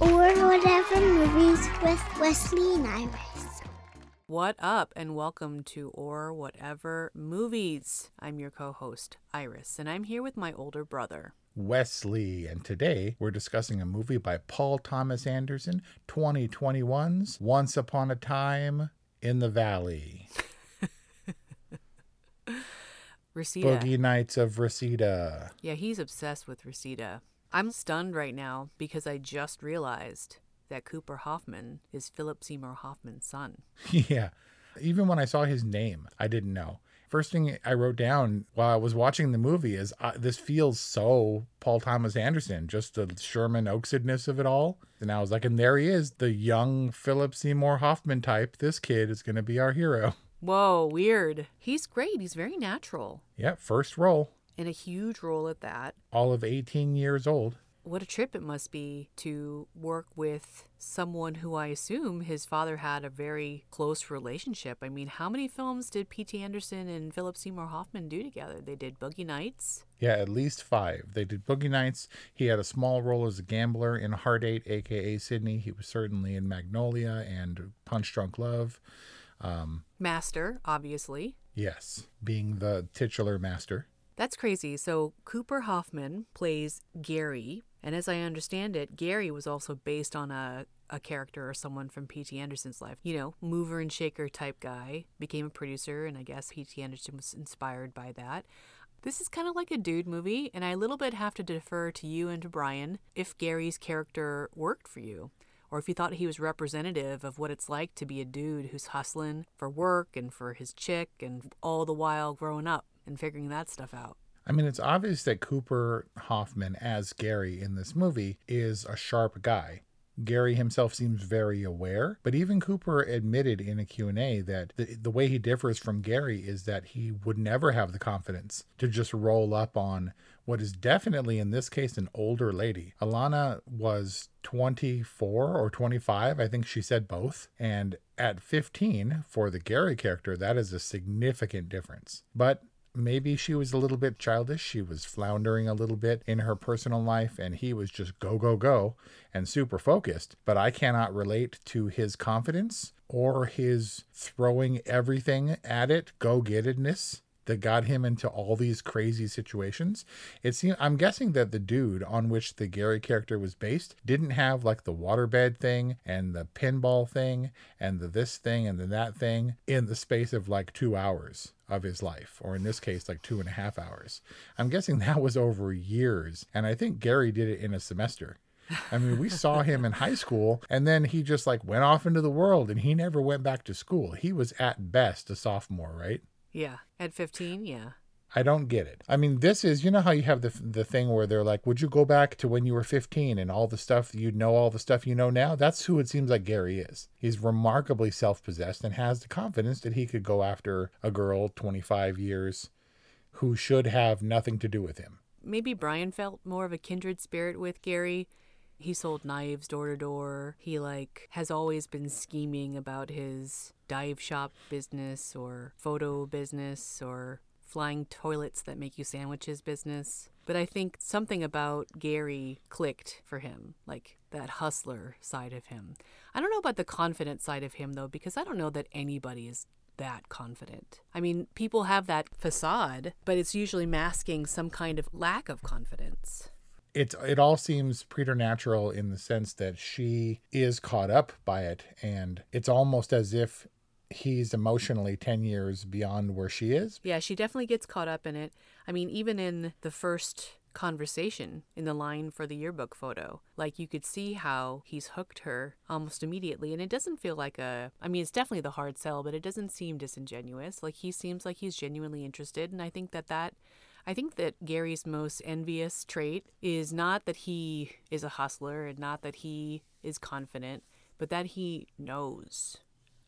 Or whatever movies with Wesley and Iris. What up, and welcome to Or Whatever Movies. I'm your co host, Iris, and I'm here with my older brother. Wesley, and today we're discussing a movie by Paul Thomas Anderson, 2021's Once Upon a Time in the Valley. Reseda. Boogie Nights of Reseda. Yeah, he's obsessed with Reseda. I'm stunned right now because I just realized that Cooper Hoffman is Philip Seymour Hoffman's son. yeah. Even when I saw his name, I didn't know. First thing I wrote down while I was watching the movie is uh, this feels so Paul Thomas Anderson, just the Sherman Oaksidness of it all. And I was like, and there he is, the young Philip Seymour Hoffman type. This kid is going to be our hero. Whoa, weird. He's great. He's very natural. Yeah, first role. And a huge role at that. All of 18 years old. What a trip it must be to work with someone who I assume his father had a very close relationship. I mean, how many films did P.T. Anderson and Philip Seymour Hoffman do together? They did Boogie Nights. Yeah, at least five. They did Boogie Nights. He had a small role as a gambler in Hard Eight, aka Sydney. He was certainly in Magnolia and Punch Drunk Love. Um, master, obviously. Yes, being the titular master. That's crazy. So Cooper Hoffman plays Gary, and as I understand it, Gary was also based on a, a character or someone from P.T. Anderson's life. You know, mover and shaker type guy, became a producer, and I guess P.T. Anderson was inspired by that. This is kind of like a dude movie, and I a little bit have to defer to you and to Brian if Gary's character worked for you or if you thought he was representative of what it's like to be a dude who's hustling for work and for his chick and all the while growing up and figuring that stuff out. I mean, it's obvious that Cooper Hoffman as Gary in this movie is a sharp guy. Gary himself seems very aware, but even Cooper admitted in a Q&A that the, the way he differs from Gary is that he would never have the confidence to just roll up on what is definitely in this case an older lady. Alana was 24 or 25, I think she said both, and at 15 for the Gary character that is a significant difference. But maybe she was a little bit childish. She was floundering a little bit in her personal life, and he was just go, go, go and super focused. But I cannot relate to his confidence or his throwing everything at it, go gettedness that got him into all these crazy situations. It seems I'm guessing that the dude on which the Gary character was based didn't have like the waterbed thing and the pinball thing and the this thing and the that thing in the space of like two hours of his life, or in this case, like two and a half hours. I'm guessing that was over years. And I think Gary did it in a semester. I mean, we saw him in high school and then he just like went off into the world and he never went back to school. He was at best a sophomore, right? Yeah, at 15, yeah. I don't get it. I mean, this is you know how you have the the thing where they're like, "Would you go back to when you were 15 and all the stuff you know, all the stuff you know now?" That's who it seems like Gary is. He's remarkably self-possessed and has the confidence that he could go after a girl 25 years who should have nothing to do with him. Maybe Brian felt more of a kindred spirit with Gary. He sold knives door to door. He like has always been scheming about his dive shop business or photo business or flying toilets that make you sandwiches business. But I think something about Gary clicked for him, like that hustler side of him. I don't know about the confident side of him though, because I don't know that anybody is that confident. I mean, people have that facade, but it's usually masking some kind of lack of confidence. it's it all seems preternatural in the sense that she is caught up by it and it's almost as if he's emotionally 10 years beyond where she is Yeah, she definitely gets caught up in it. I mean, even in the first conversation in the line for the yearbook photo, like you could see how he's hooked her almost immediately. And it doesn't feel like a, I mean, it's definitely the hard sell, but it doesn't seem disingenuous. Like he seems like he's genuinely interested. And I think that that, I think that Gary's most envious trait is not that he is a hustler and not that he is confident, but that he knows.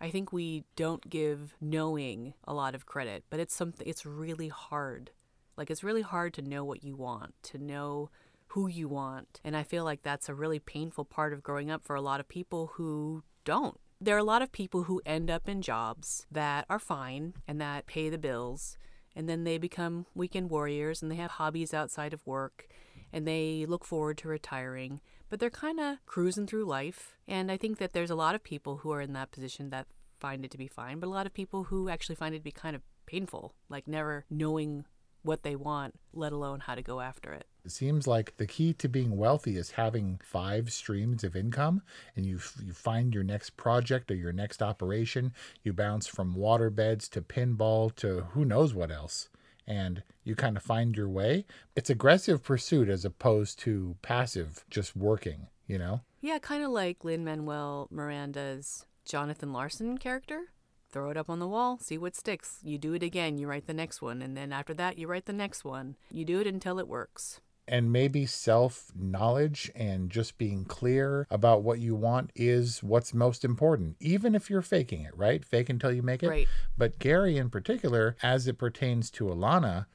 I think we don't give knowing a lot of credit, but it's something it's really hard. Like it's really hard to know what you want, to know who you want. And I feel like that's a really painful part of growing up for a lot of people who don't. There are a lot of people who end up in jobs that are fine and that pay the bills, and then they become weekend warriors and they have hobbies outside of work and they look forward to retiring, but they're kind of cruising through life. And I think that there's a lot of people who are in that position that find it to be fine, but a lot of people who actually find it to be kind of painful, like never knowing what they want, let alone how to go after it. It seems like the key to being wealthy is having five streams of income, and you you find your next project or your next operation. You bounce from water beds to pinball to who knows what else, and you kind of find your way. It's aggressive pursuit as opposed to passive, just working. You know. Yeah, kind of like Lin Manuel Miranda's Jonathan Larson character. Throw it up on the wall, see what sticks. You do it again, you write the next one, and then after that, you write the next one. You do it until it works. And maybe self knowledge and just being clear about what you want is what's most important, even if you're faking it, right? Fake until you make it. Right. But Gary, in particular, as it pertains to Alana,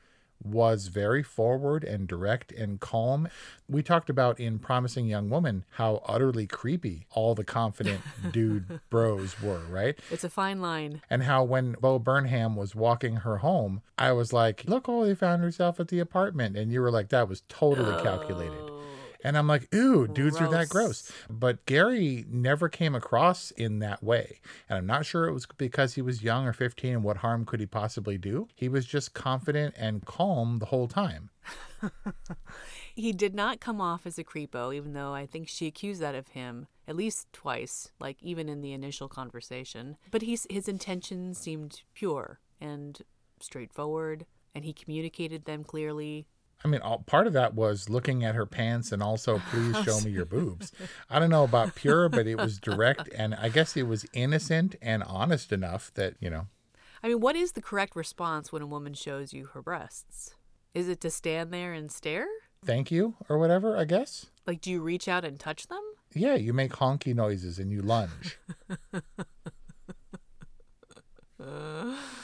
was very forward and direct and calm. We talked about in Promising Young Woman how utterly creepy all the confident dude bros were, right? It's a fine line. And how when Bo Burnham was walking her home, I was like, look, oh, Holly found herself at the apartment. And you were like, that was totally calculated. And I'm like, ooh, dudes are that gross. But Gary never came across in that way. And I'm not sure it was because he was young or 15 and what harm could he possibly do. He was just confident and calm the whole time. He did not come off as a creepo, even though I think she accused that of him at least twice, like even in the initial conversation. But he's, his intentions seemed pure and straightforward, and he communicated them clearly. I mean, all, part of that was looking at her pants and also, please show me your boobs. I don't know about pure, but it was direct. And I guess it was innocent and honest enough that, you know, I mean, what is the correct response when a woman shows you her breasts? Is it to stand there and stare? thank you or whatever, I guess. Like, do you reach out and touch them? Yeah, you make honky noises and you lunge.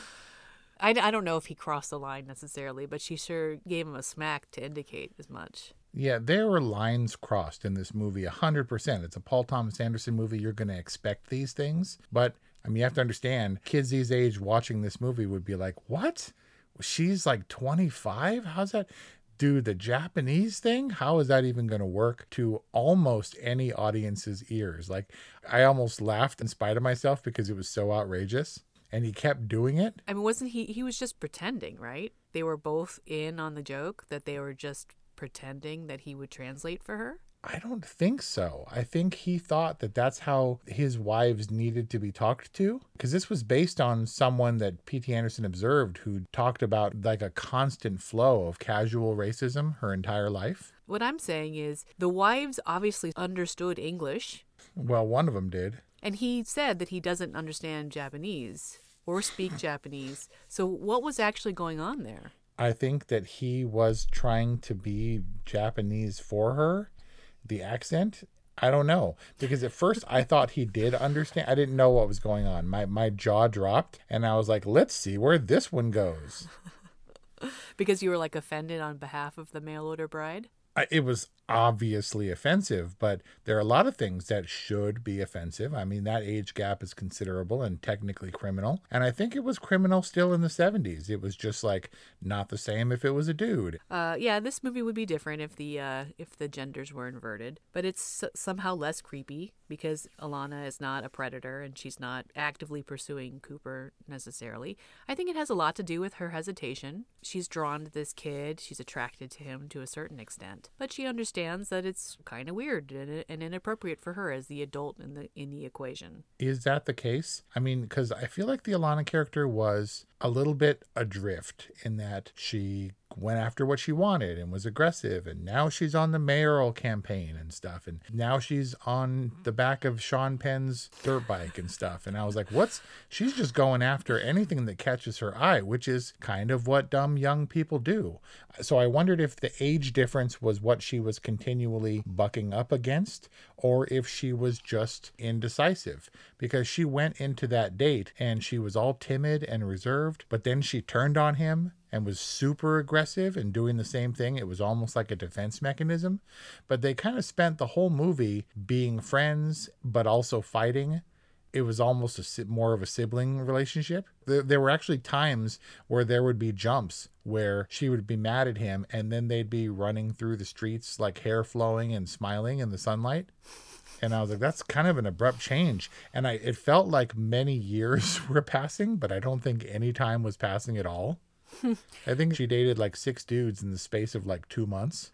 I, I don't know if he crossed the line necessarily, but she sure gave him a smack to indicate as much. Yeah, there were lines crossed in this movie, 100%. It's a Paul Thomas Anderson movie. You're going to expect these things. But, I mean, you have to understand, kids these age watching this movie would be like, what? She's like 25? How's that? do the Japanese thing? How is that even going to work to almost any audience's ears? Like, I almost laughed in spite of myself because it was so outrageous. And he kept doing it. I mean, wasn't he? He was just pretending, right? They were both in on the joke that they were just pretending that he would translate for her. I don't think so. I think he thought that that's how his wives needed to be talked to. Because this was based on someone that P.T. Anderson observed who talked about like a constant flow of casual racism her entire life. What I'm saying is the wives obviously understood English, Well, one of them did. And he said that he doesn't understand Japanese or speak Japanese. So, what was actually going on there? I think that he was trying to be Japanese for her. The accent, I don't know. Because at first I thought he did understand. I didn't know what was going on. My my jaw dropped and I was like, let's see where this one goes. Because you were like offended on behalf of the mail order bride? I- it was obviously offensive, but there are a lot of things that should be offensive. I mean, that age gap is considerable and technically criminal. And I think it was criminal still in the 70s. It was just like not the same if it was a dude. Uh, yeah, this movie would be different if the uh, if the genders were inverted, but it's somehow less creepy because Alana is not a predator and she's not actively pursuing Cooper necessarily. I think it has a lot to do with her hesitation. She's drawn to this kid, she's attracted to him to a certain extent, but she understands that it's kind of weird and, and inappropriate for her as the adult in the in the equation. Is that the case? I mean, because I feel like the Alana character was a little bit adrift in that she went after what she wanted and was aggressive and now she's on the mayoral campaign and stuff and now she's on the back of Sean Penn's dirt bike and stuff. And I was like what's she's just going after anything that catches her eye which is kind of what dumb young people do. So I wondered if the age difference was what she was continually bucking up against or if she was just indecisive because she went into that date and she was all timid and reserved but then she turned on him and was super aggressive and doing the same thing. It was almost like a defense mechanism. But they kind of spent the whole movie being friends, but also fighting. It was almost a more of a sibling relationship. There, there were actually times where there would be jumps where she would be mad at him and then they'd be running through the streets like hair flowing and smiling in the sunlight and I was like, that's kind of an abrupt change. And I it felt like many years were passing, but I don't think any time was passing at all. I think she dated like six dudes in the space of like two months.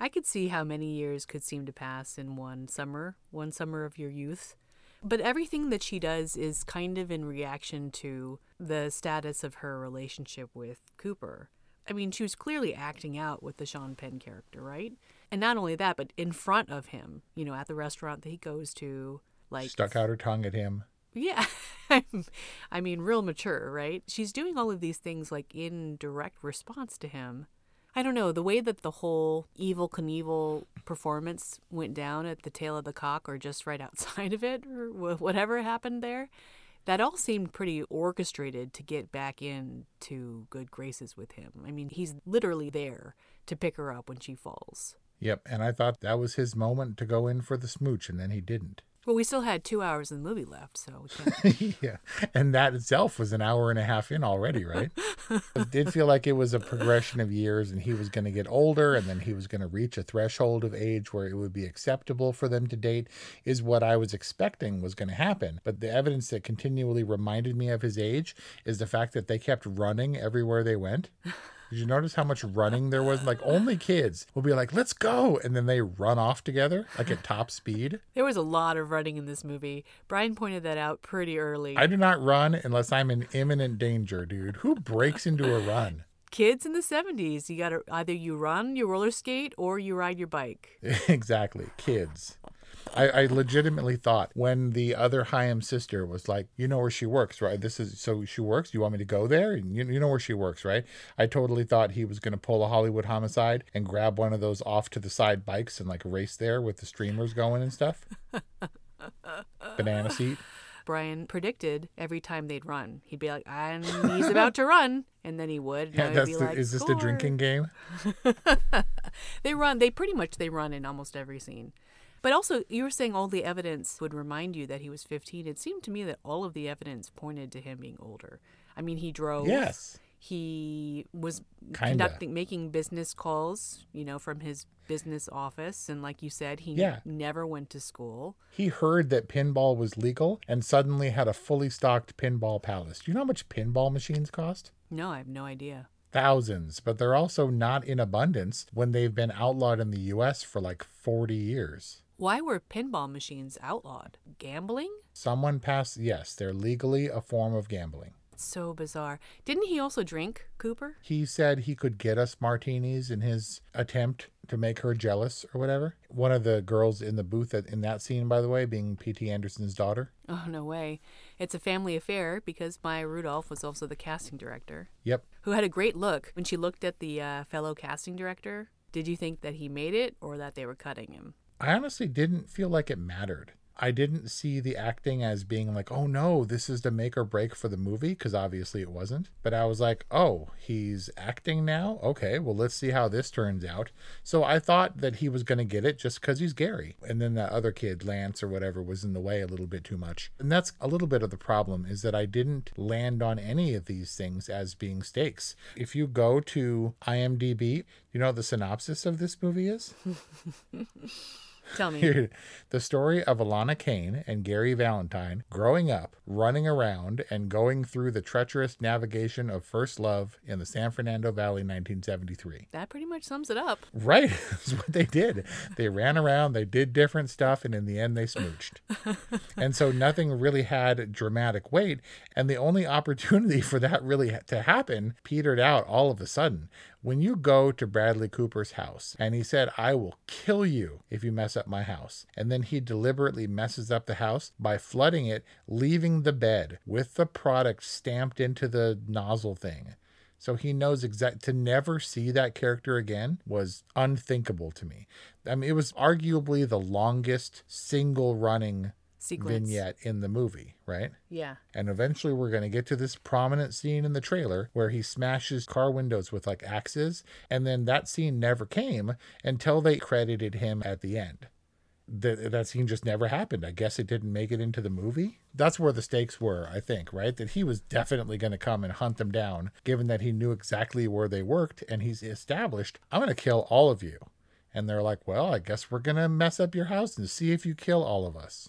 I could see how many years could seem to pass in one summer, one summer of your youth. But everything that she does is kind of in reaction to the status of her relationship with Cooper. I mean, she was clearly acting out with the Sean Penn character, right? And not only that, but in front of him, you know, at the restaurant that he goes to, like stuck out her tongue at him. Yeah. I mean, real mature, right? She's doing all of these things like in direct response to him. I don't know, the way that the whole Evel Knievel performance went down at the tail of the cock or just right outside of it or whatever happened there, that all seemed pretty orchestrated to get back into good graces with him. I mean, he's literally there to pick her up when she falls. Yep, and I thought that was his moment to go in for the smooch, and then he didn't. Well, we still had two hours of the movie left, so yeah, and that itself was an hour and a half in already, right? it did feel like it was a progression of years, and he was going to get older, and then he was going to reach a threshold of age where it would be acceptable for them to date. Is what I was expecting was going to happen, but the evidence that continually reminded me of his age is the fact that they kept running everywhere they went. Did you notice how much running there was? Like only kids will be like, "Let's go," and then they run off together like at top speed. There was a lot of running in this movie. Brian pointed that out pretty early. I do not run unless I'm in imminent danger, dude. Who breaks into a run? Kids in the 70s, you got to either you run, you roller skate, or you ride your bike. exactly. Kids. I, I legitimately thought when the other Haim sister was like, you know where she works, right? This is so she works. You want me to go there? And you, you know where she works, right? I totally thought he was going to pull a Hollywood homicide and grab one of those off to the side bikes and like race there with the streamers going and stuff. Banana seat. Brian predicted every time they'd run, he'd be like, "And he's about to run," and then he would. Yeah, that's the, like, is this the drinking game? they run. They pretty much they run in almost every scene. But also, you were saying all the evidence would remind you that he was 15. It seemed to me that all of the evidence pointed to him being older. I mean, he drove. Yes. He was Kinda. conducting, making business calls, you know, from his business office. And like you said, he Yeah. never went to school. He heard that pinball was legal and suddenly had a fully stocked pinball palace. Do you know how much pinball machines cost? No, I have no idea. Thousands, but they're also not in abundance when they've been outlawed in the US for like 40 years. Why were pinball machines outlawed? Gambling? Someone passed, yes, they're legally a form of gambling. So bizarre. Didn't he also drink, Cooper? He said he could get us martinis in his attempt to make her jealous or whatever. One of the girls in the booth in that scene, by the way, being P.T. Anderson's daughter. Oh, no way. It's a family affair because Maya Rudolph was also the casting director. Yep. Who had a great look. When she looked at the uh, fellow casting director, did you think that he made it or that they were cutting him? I honestly didn't feel like it mattered. I didn't see the acting as being like, oh no, this is the make or break for the movie, because obviously it wasn't. But I was like, oh, he's acting now? Okay, well, let's see how this turns out. So I thought that he was going to get it just because he's Gary. And then that other kid, Lance or whatever, was in the way a little bit too much. And that's a little bit of the problem is that I didn't land on any of these things as being stakes. If you go to IMDb, you know the synopsis of this movie is? Tell me. the story of Alana Kane and Gary Valentine growing up, running around, and going through the treacherous navigation of first love in the San Fernando Valley 1973. That pretty much sums it up. Right. That's what they did. They ran around, they did different stuff, and in the end, they smooched. and so nothing really had dramatic weight. And the only opportunity for that really to happen petered out all of a sudden. When you go to Bradley Cooper's house and he said, I will kill you if you mess up my house. And then he deliberately messes up the house by flooding it, leaving the bed with the product stamped into the nozzle thing. So he knows exact to never see that character again was unthinkable to me. I mean, it was arguably the longest single running Sequence. vignette in the movie, right? Yeah. And eventually we're going to get to this prominent scene in the trailer where he smashes car windows with like axes. And then that scene never came until they credited him at the end. That, that scene just never happened. I guess it didn't make it into the movie. That's where the stakes were, I think, right? That he was definitely going to come and hunt them down, given that he knew exactly where they worked and he's established, I'm going to kill all of you. And they're like, well, I guess we're going to mess up your house and see if you kill all of us.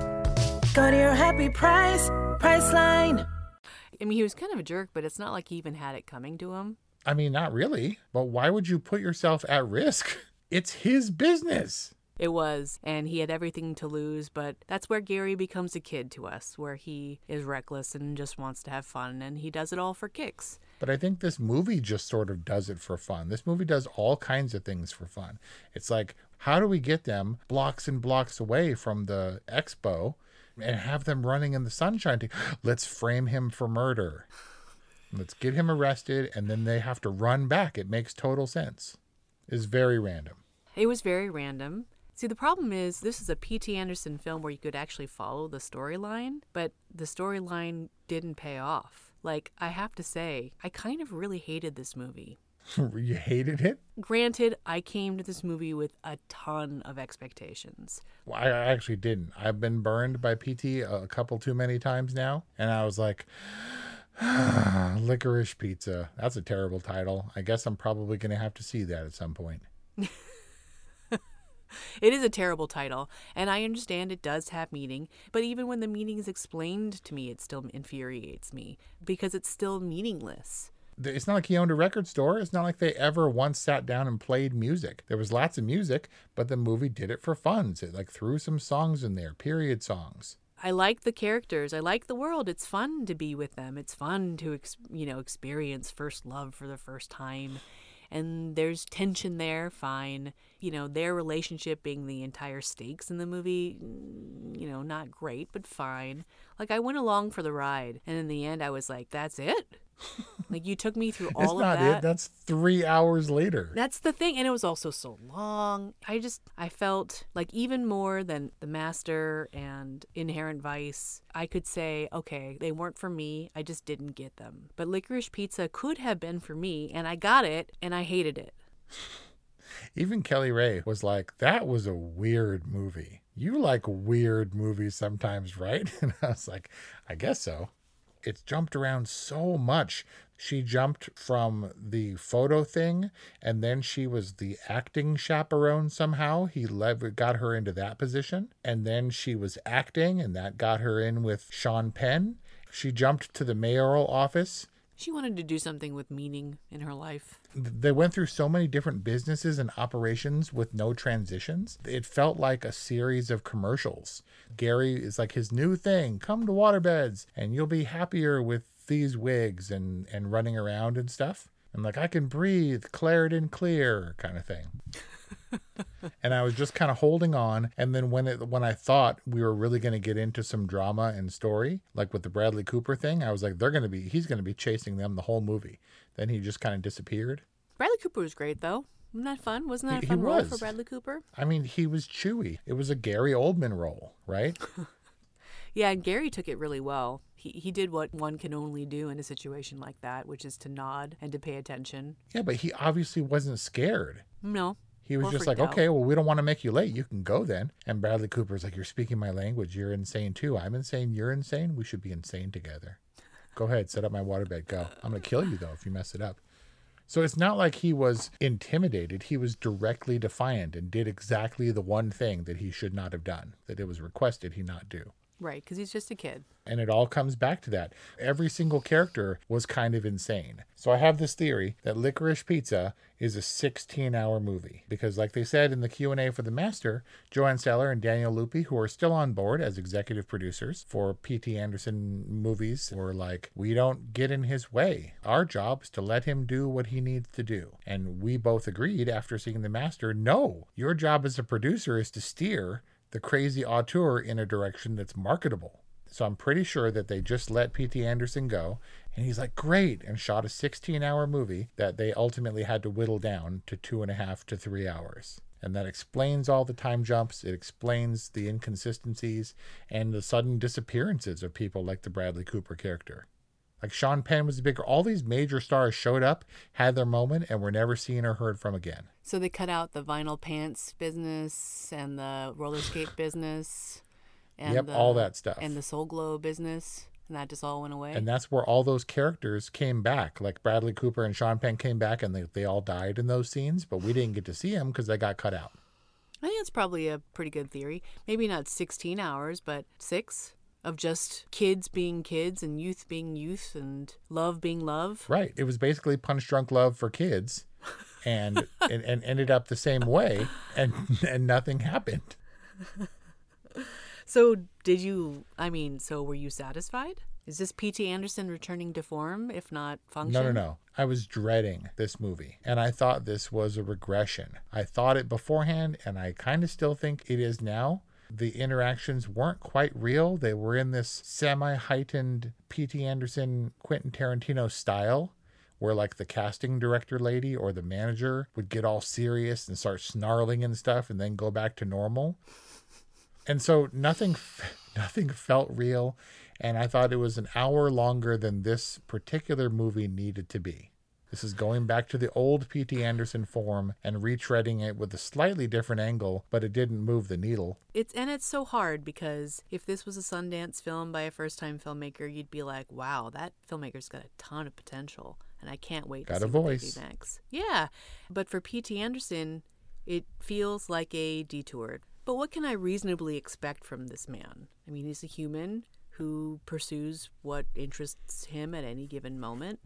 Go to your happy price, Priceline. I mean, he was kind of a jerk, but it's not like he even had it coming to him. I mean, not really, but why would you put yourself at risk? It's his business. It was, and he had everything to lose, but that's where Gary becomes a kid to us, where he is reckless and just wants to have fun, and he does it all for kicks. But I think this movie just sort of does it for fun. This movie does all kinds of things for fun. It's like, how do we get them blocks and blocks away from the expo and have them running in the sunshine? To, let's frame him for murder. Let's get him arrested, and then they have to run back. It makes total sense. It's very random. It was very random. See, the problem is this is a P.T. Anderson film where you could actually follow the storyline, but the storyline didn't pay off. Like, I have to say, I kind of really hated this movie. you hated it? Granted, I came to this movie with a ton of expectations. Well, I actually didn't. I've been burned by PT a couple too many times now, and I was like, Licorice Pizza. That's a terrible title. I guess I'm probably going to have to see that at some point. It is a terrible title, and I understand it does have meaning, but even when the meaning is explained to me, it still infuriates me because it's still meaningless. It's not like he owned a record store. It's not like they ever once sat down and played music. There was lots of music, but the movie did it for fun. It like threw some songs in there, period songs. I like the characters. I like the world. It's fun to be with them. It's fun to, ex- you know, experience first love for the first time. And there's tension there, fine. You know, their relationship being the entire stakes in the movie, mm, you know, not great, but fine. Like, I went along for the ride. And in the end, I was like, that's it? like, you took me through all it's of not that. it. That's three hours later. That's the thing. And it was also so long. I just, I felt like even more than The Master and Inherent Vice, I could say, okay, they weren't for me. I just didn't get them. But Licorice Pizza could have been for me, and I got it, and I hated it. Even Kelly Ray was like, that was a weird movie. You like weird movies sometimes, right? And I was like, I guess so. It's jumped around so much. She jumped from the photo thing, and then she was the acting chaperone somehow. He lev- got her into that position. And then she was acting, and that got her in with Sean Penn. She jumped to the mayoral office. She wanted to do something with meaning in her life. they went through so many different businesses and operations with no transitions. It felt like a series of commercials. Gary is like his new thing come to waterbeds and you'll be happier with these wigs and, and running around and stuff. And like, I can breathe, Claritin clear kind of thing. and I was just kind of holding on. And then when it when I thought we were really going to get into some drama and story, like with the Bradley Cooper thing, I was like, they're going to be he's going to be chasing them the whole movie. Then he just kind of disappeared. Bradley Cooper was great though. Wasn't that fun? Wasn't that a He- fun he role for. Bradley Cooper? I mean, he was Chewy. It was a Gary Oldman role, right? Yeah, and Gary took it really well. He he did what one can only do in a situation like that, which is to nod and to pay attention. yeah, but he obviously wasn't scared. No. He was just like, out. okay, well, we don't want to make you late. You can go then. And Bradley Cooper's like, you're speaking my language. You're insane too. I'm insane. You're insane. We should be insane together. Go ahead, set up my waterbed. Go. I'm going to kill you though if you mess it up. So it's not like he was intimidated. He was directly defiant and did exactly the one thing that he should not have done, that it was requested he not do. Right, because he's just a kid. And it all comes back to that. Every single character was kind of insane. So I have this theory that Licorice Pizza is a 16-hour movie because like they said in the Q&A for The Master, JoAnne Sellar and Daniel Lupi, who are still on board as executive producers for P.T. Anderson movies, were like, "We don't get in his way. Our job is to let him do what he needs to do." And we both agreed after seeing The Master, "No, your job as a producer is to steer the crazy auteur in a direction that's marketable. So I'm pretty sure that they just let P.T. Anderson go, and he's like, great, and shot a 16 hour movie that they ultimately had to whittle down to two and a half to three hours. And that explains all the time jumps, it explains the inconsistencies and the sudden disappearances of people like the Bradley Cooper character. Like Sean Penn was a big, all these major stars showed up, had their moment, and were never seen or heard from again. So they cut out the vinyl pants business and the roller skate business. And Yep, the, all that stuff. And the Soul Glow business. And that just all went away. And that's where all those characters came back. Like Bradley Cooper and Sean Penn came back and they, they all died in those scenes, but we didn't get to see them because they got cut out. I think that's probably a pretty good theory. Maybe not 16 hours, but six of just kids being kids and youth being youth and love being love. Right. It was basically Punch Drunk Love for kids and, and, and ended up the same way and, and nothing happened. So, did you, I mean, so were you satisfied? Is this P.T. Anderson returning to form, if not function? No, no, no. I was dreading this movie and I thought this was a regression. I thought it beforehand and I kind of still think it is now. The interactions weren't quite real. They were in this semi heightened P.T. Anderson, Quentin Tarantino style where like the casting director lady or the manager would get all serious and start snarling and stuff and then go back to normal. And so nothing nothing felt real and I thought it was an hour longer than this particular movie needed to be. This is going back to the old P.T. Anderson form and retreading it with a slightly different angle, but it didn't move the needle. It's and it's so hard because if this was a Sundance film by a first-time filmmaker, you'd be like, "Wow, that filmmaker's got a ton of potential." And I can't wait to Got see a what they voice. do next. Yeah, but for P.T. Anderson, it feels like a detour. But what can I reasonably expect from this man? I mean, he's a human who pursues what interests him at any given moment,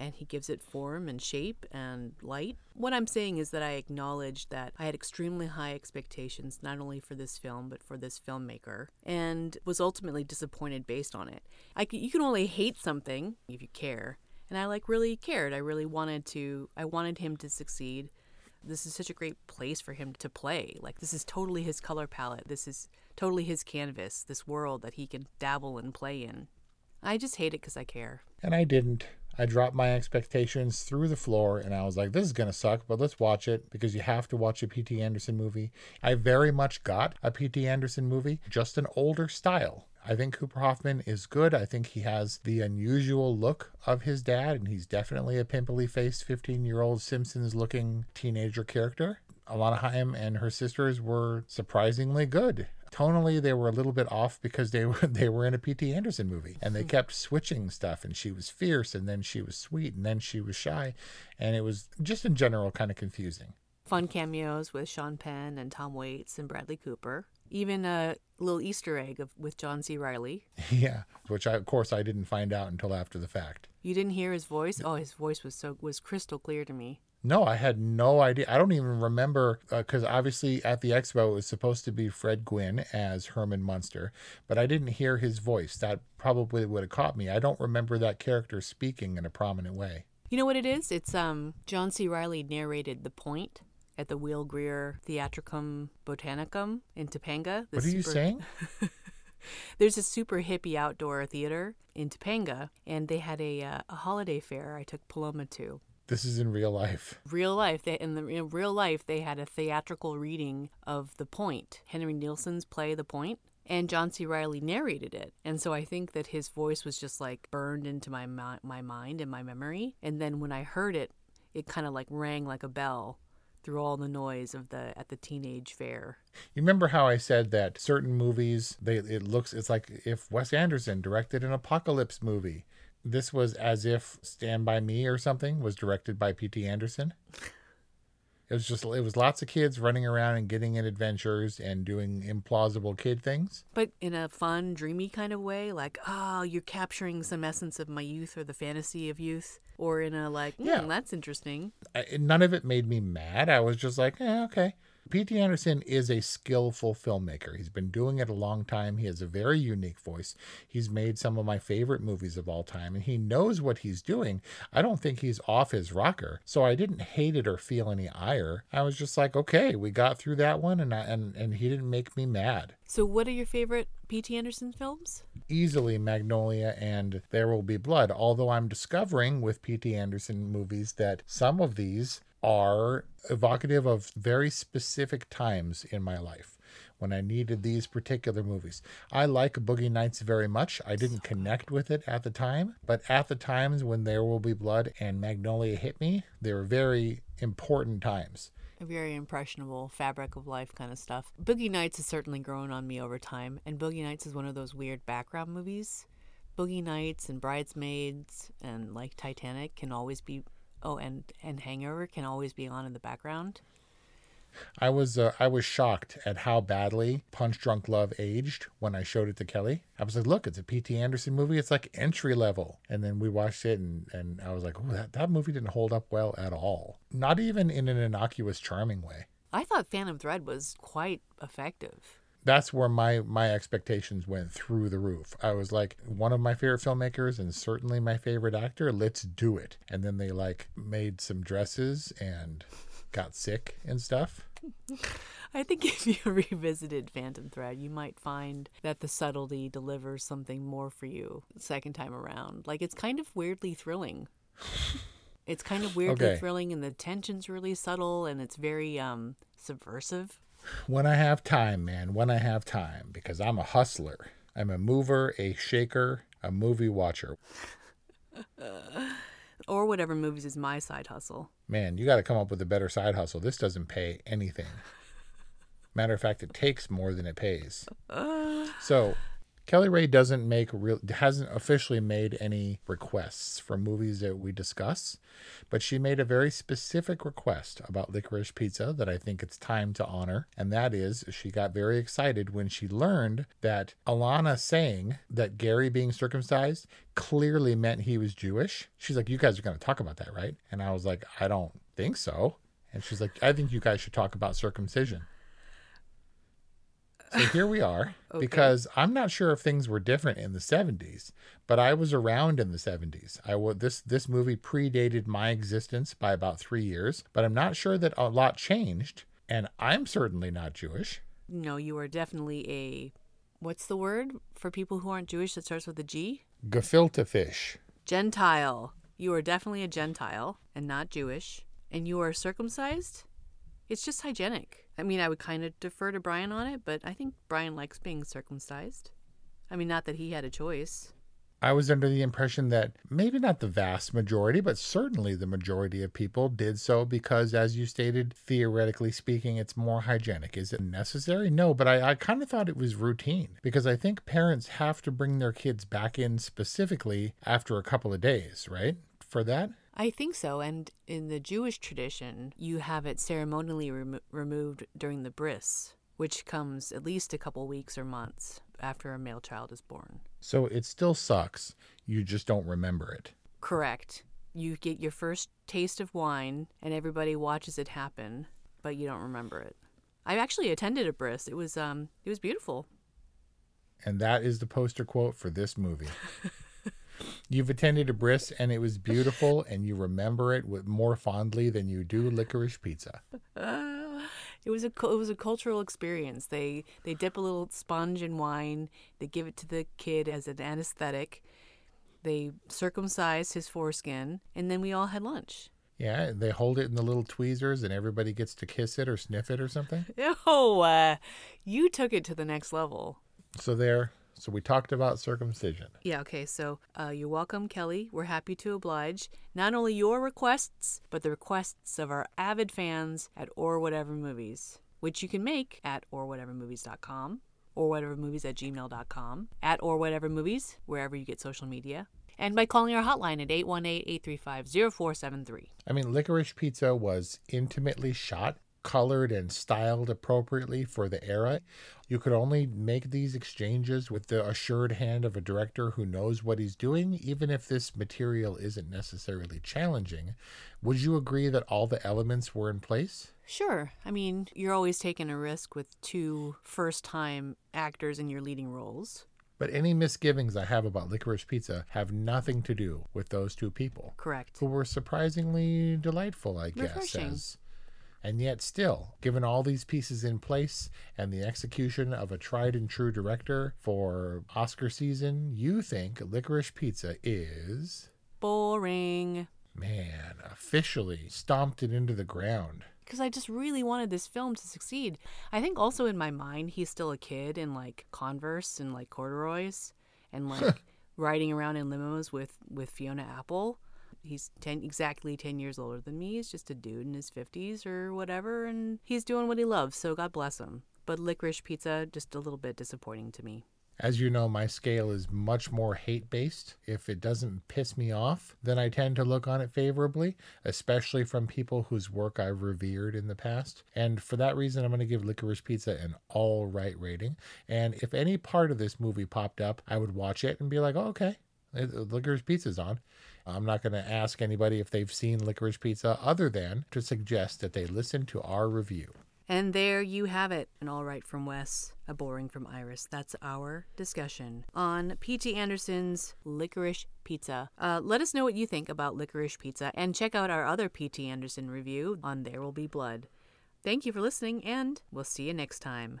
and he gives it form and shape and light. What I'm saying is that I acknowledge that I had extremely high expectations, not only for this film, but for this filmmaker, and was ultimately disappointed based on it. I you can only hate something if you care, and I like really cared. I really wanted to, I wanted him to succeed. This is such a great place for him to play. Like, this is totally his color palette. This is totally his canvas, this world that he can dabble and play in. I just hate it because I care. And I didn't. I dropped my expectations through the floor and I was like, this is going to suck, but let's watch it because you have to watch a P.T. Anderson movie. I very much got a P.T. Anderson movie, just an older style. I think Cooper Hoffman is good. I think he has the unusual look of his dad, and he's definitely a pimply faced 15 year old Simpsons looking teenager character. Alana Haim and her sisters were surprisingly good. Tonally, they were a little bit off because they were they were in a P.T. Anderson movie, and they hmm. kept switching stuff. And she was fierce, and then she was sweet, and then she was shy, and it was just in general kind of confusing. Fun cameos with Sean Penn and Tom Waits and Bradley Cooper. Even a little Easter egg of, with John C. Reilly. Yeah, which I, of course I didn't find out until after the fact. You didn't hear his voice? Oh, his voice was so was crystal clear to me. No, I had no idea. I don't even remember because obviously at the expo it was supposed to be Fred Gwynne as Herman Munster, but I didn't hear his voice. That probably would have caught me. I don't remember that character speaking in a prominent way. You know what it is? It's um John C. Reilly narrated The Point at the Will Geer Theatricum Botanicum in Topanga. What are you super- saying? There's a super hippie outdoor theater in Topanga, and they had a uh, a holiday fair. I took Paloma to. This is in real life. Real life, they, in the in real life, they had a theatrical reading of The Point, Henry Nilsson's play The Point, and John C. Reilly narrated it. And so I think that his voice was just like burned into my my mind and my memory. And then when I heard it, it kind of like rang like a bell through all the noise of the at the teenage fair. You remember how I said that certain movies they it looks it's like if Wes Anderson directed an apocalypse movie. This was as if Stand by Me or something was directed by P.T. Anderson. It was just it was lots of kids running around and getting in adventures and doing implausible kid things. But in a fun, dreamy kind of way, like, oh, you're capturing some essence of my youth or the fantasy of youth, or in a like, mm, Yeah. that's interesting. I, none of it made me mad. I was just like, eh, okay. P.T. Anderson is a skillful filmmaker. He's been doing it a long time. He has a very unique voice. He's made some of my favorite movies of all time, and he knows what he's doing. I don't think he's off his rocker. So I didn't hate it or feel any ire. I was just like, okay, we got through that one, and I, and and he didn't make me mad. So, what are your favorite P.T. Anderson films? Easily Magnolia and There Will Be Blood. Although I'm discovering with P.T. Anderson movies that some of these are evocative of very specific times in my life when I needed these particular movies. I like Boogie Nights very much. I didn't connect with it at the time, but at the times when There Will Be Blood and Magnolia hit me, they were very important times. A very impressionable fabric of life kind of stuff. Boogie Nights has certainly grown on me over time, and Boogie Nights is one of those weird background movies. Boogie Nights and Bridesmaids and like Titanic can always be oh and and Hangover can always be on in the background. I was uh, I was shocked at how badly Punch Drunk Love aged when I showed it to Kelly. I was like, "Look, it's a P.T. Anderson movie. It's like entry level." And then we watched it, and and I was like, "Oh, that that movie didn't hold up well at all. Not even in an innocuous, charming way." I thought Phantom Thread was quite effective. That's where my my expectations went through the roof. I was like, one of my favorite filmmakers, and certainly my favorite actor. Let's do it. And then they like made some dresses and got sick and stuff. I think if you revisited Phantom Thread, you might find that the subtlety delivers something more for you the second time around. Like it's kind of weirdly thrilling. It's kind of weirdly Okay. thrilling and the tension's really subtle and it's very um subversive. When I have time, man, when I have time, because I'm a hustler. I'm a mover, a shaker, a movie watcher. Or whatever movies is my side hustle. Man, you got to come up with a better side hustle. This doesn't pay anything. Matter of fact, it takes more than it pays. So, Kelly Ray doesn't make real hasn't officially made any requests for movies that we discuss, but she made a very specific request about licorice pizza that I think it's time to honor, and that is she got very excited when she learned that Alana saying that Gary being circumcised clearly meant he was Jewish. She's like, "You guys are going to talk about that, right?" And I was like, "I don't think so." And she's like, "I think you guys should talk about circumcision." So here we are, Okay. because I'm not sure if things were different in the 70s, but I was around in the 70s. I wa this this movie predated my existence by about three years, but I'm not sure that a lot changed, and I'm certainly not Jewish. No, you are definitely a what's the word for people who aren't Jewish that starts with a G? Gefilte fish. Gentile. You are definitely a Gentile and not Jewish. And you are circumcised? It's just hygienic. I mean, I would kind of defer to Brian on it, but I think Brian likes being circumcised. I mean, not that he had a choice. I was under the impression that maybe not the vast majority, but certainly the majority of people did so because, as you stated, theoretically speaking, it's more hygienic. Is it necessary? No, but I, I kind of thought it was routine because I think parents have to bring their kids back in specifically after a couple of days, right? For that? I think so. And in the Jewish tradition, you have it ceremonially remo- removed during the bris, which comes at least a couple weeks or months after a male child is born. So it still sucks. You just don't remember it. Correct. You get your first taste of wine, and everybody watches it happen, but you don't remember it. I actually attended a bris. It was um, it was beautiful. And that is the poster quote for this movie. You've attended a bris and it was beautiful, and you remember it with more fondly than you do licorice pizza. It was a it was a cultural experience. They they dip a little sponge in wine. They give it to the kid as an anesthetic. They circumcised his foreskin, and then we all had lunch. Yeah, they hold it in the little tweezers and everybody gets to kiss it or sniff it or something. Oh, uh, you took it to the next level. So there. So we talked about circumcision. Yeah, okay. So uh, you're welcome, Kelly. We're happy to oblige not only your requests, but the requests of our avid fans at Or Whatever Movies, which you can make at orwhatevermovies.com, or whatevermovies at gmail.com, at or whatever movies, wherever you get social media, and by calling our hotline at 818 835 0473. I mean, Licorice Pizza was intimately shot, colored, and styled appropriately for the era. You could only make these exchanges with the assured hand of a director who knows what he's doing, even if this material isn't necessarily challenging. Would you agree that all the elements were in place? Sure. I mean, you're always taking a risk with two first time actors in your leading roles. But any misgivings I have about Licorice Pizza have nothing to do with those two people. Correct. Who were surprisingly delightful, I guess. Refreshing. As, and yet, still, given all these pieces in place and the execution of a tried and true director for Oscar season, you think Licorice Pizza is, Boring. man, officially stomped it into the ground. Because I just really wanted this film to succeed. I think also in my mind, he's still a kid in like Converse and like corduroys and like riding around in limos with, with Fiona Apple. He's 10, exactly 10 years older than me. He's just a dude in his 50s or whatever, and he's doing what he loves, so God bless him. But licorice pizza, just a little bit disappointing to me. As you know, my scale is much more hate based. If it doesn't piss me off, then I tend to look on it favorably, especially from people whose work I've revered in the past. And for that reason, I'm going to give Licorice Pizza an all right rating. And if any part of this movie popped up, I would watch it and be like, oh, okay, Licorice Pizza's on. I'm not going to ask anybody if they've seen Licorice Pizza other than to suggest that they listen to our review. And there you have it. An all right from Wes, a boring from Iris. That's our discussion on P.T. Anderson's Licorice Pizza. Uh, let us know what you think about Licorice Pizza and check out our other P.T. Anderson review on There Will Be Blood. Thank you for listening, and we'll see you next time.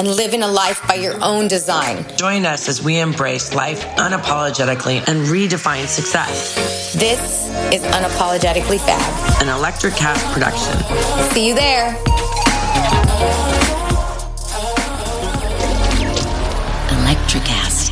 and living a life by your own design. Join us as we embrace life unapologetically and redefine success. This is Unapologetically Fab, an Electricast production. See you there. Electricast.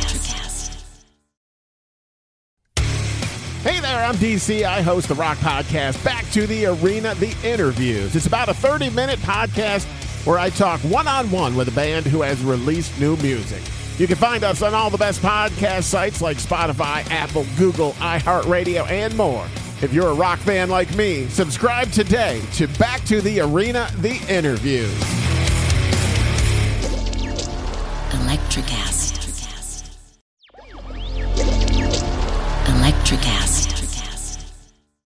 Hey there, I'm DC. I host the Rock Podcast, Back to the Arena, The Interviews. It's about a 30 minute podcast where I talk one on one with a band who has released new music. You can find us on all the best podcast sites like Spotify, Apple, Google, iHeartRadio, and more. If you're a rock fan like me, subscribe today to Back to the Arena, The Interviews. Electricast. Electricast.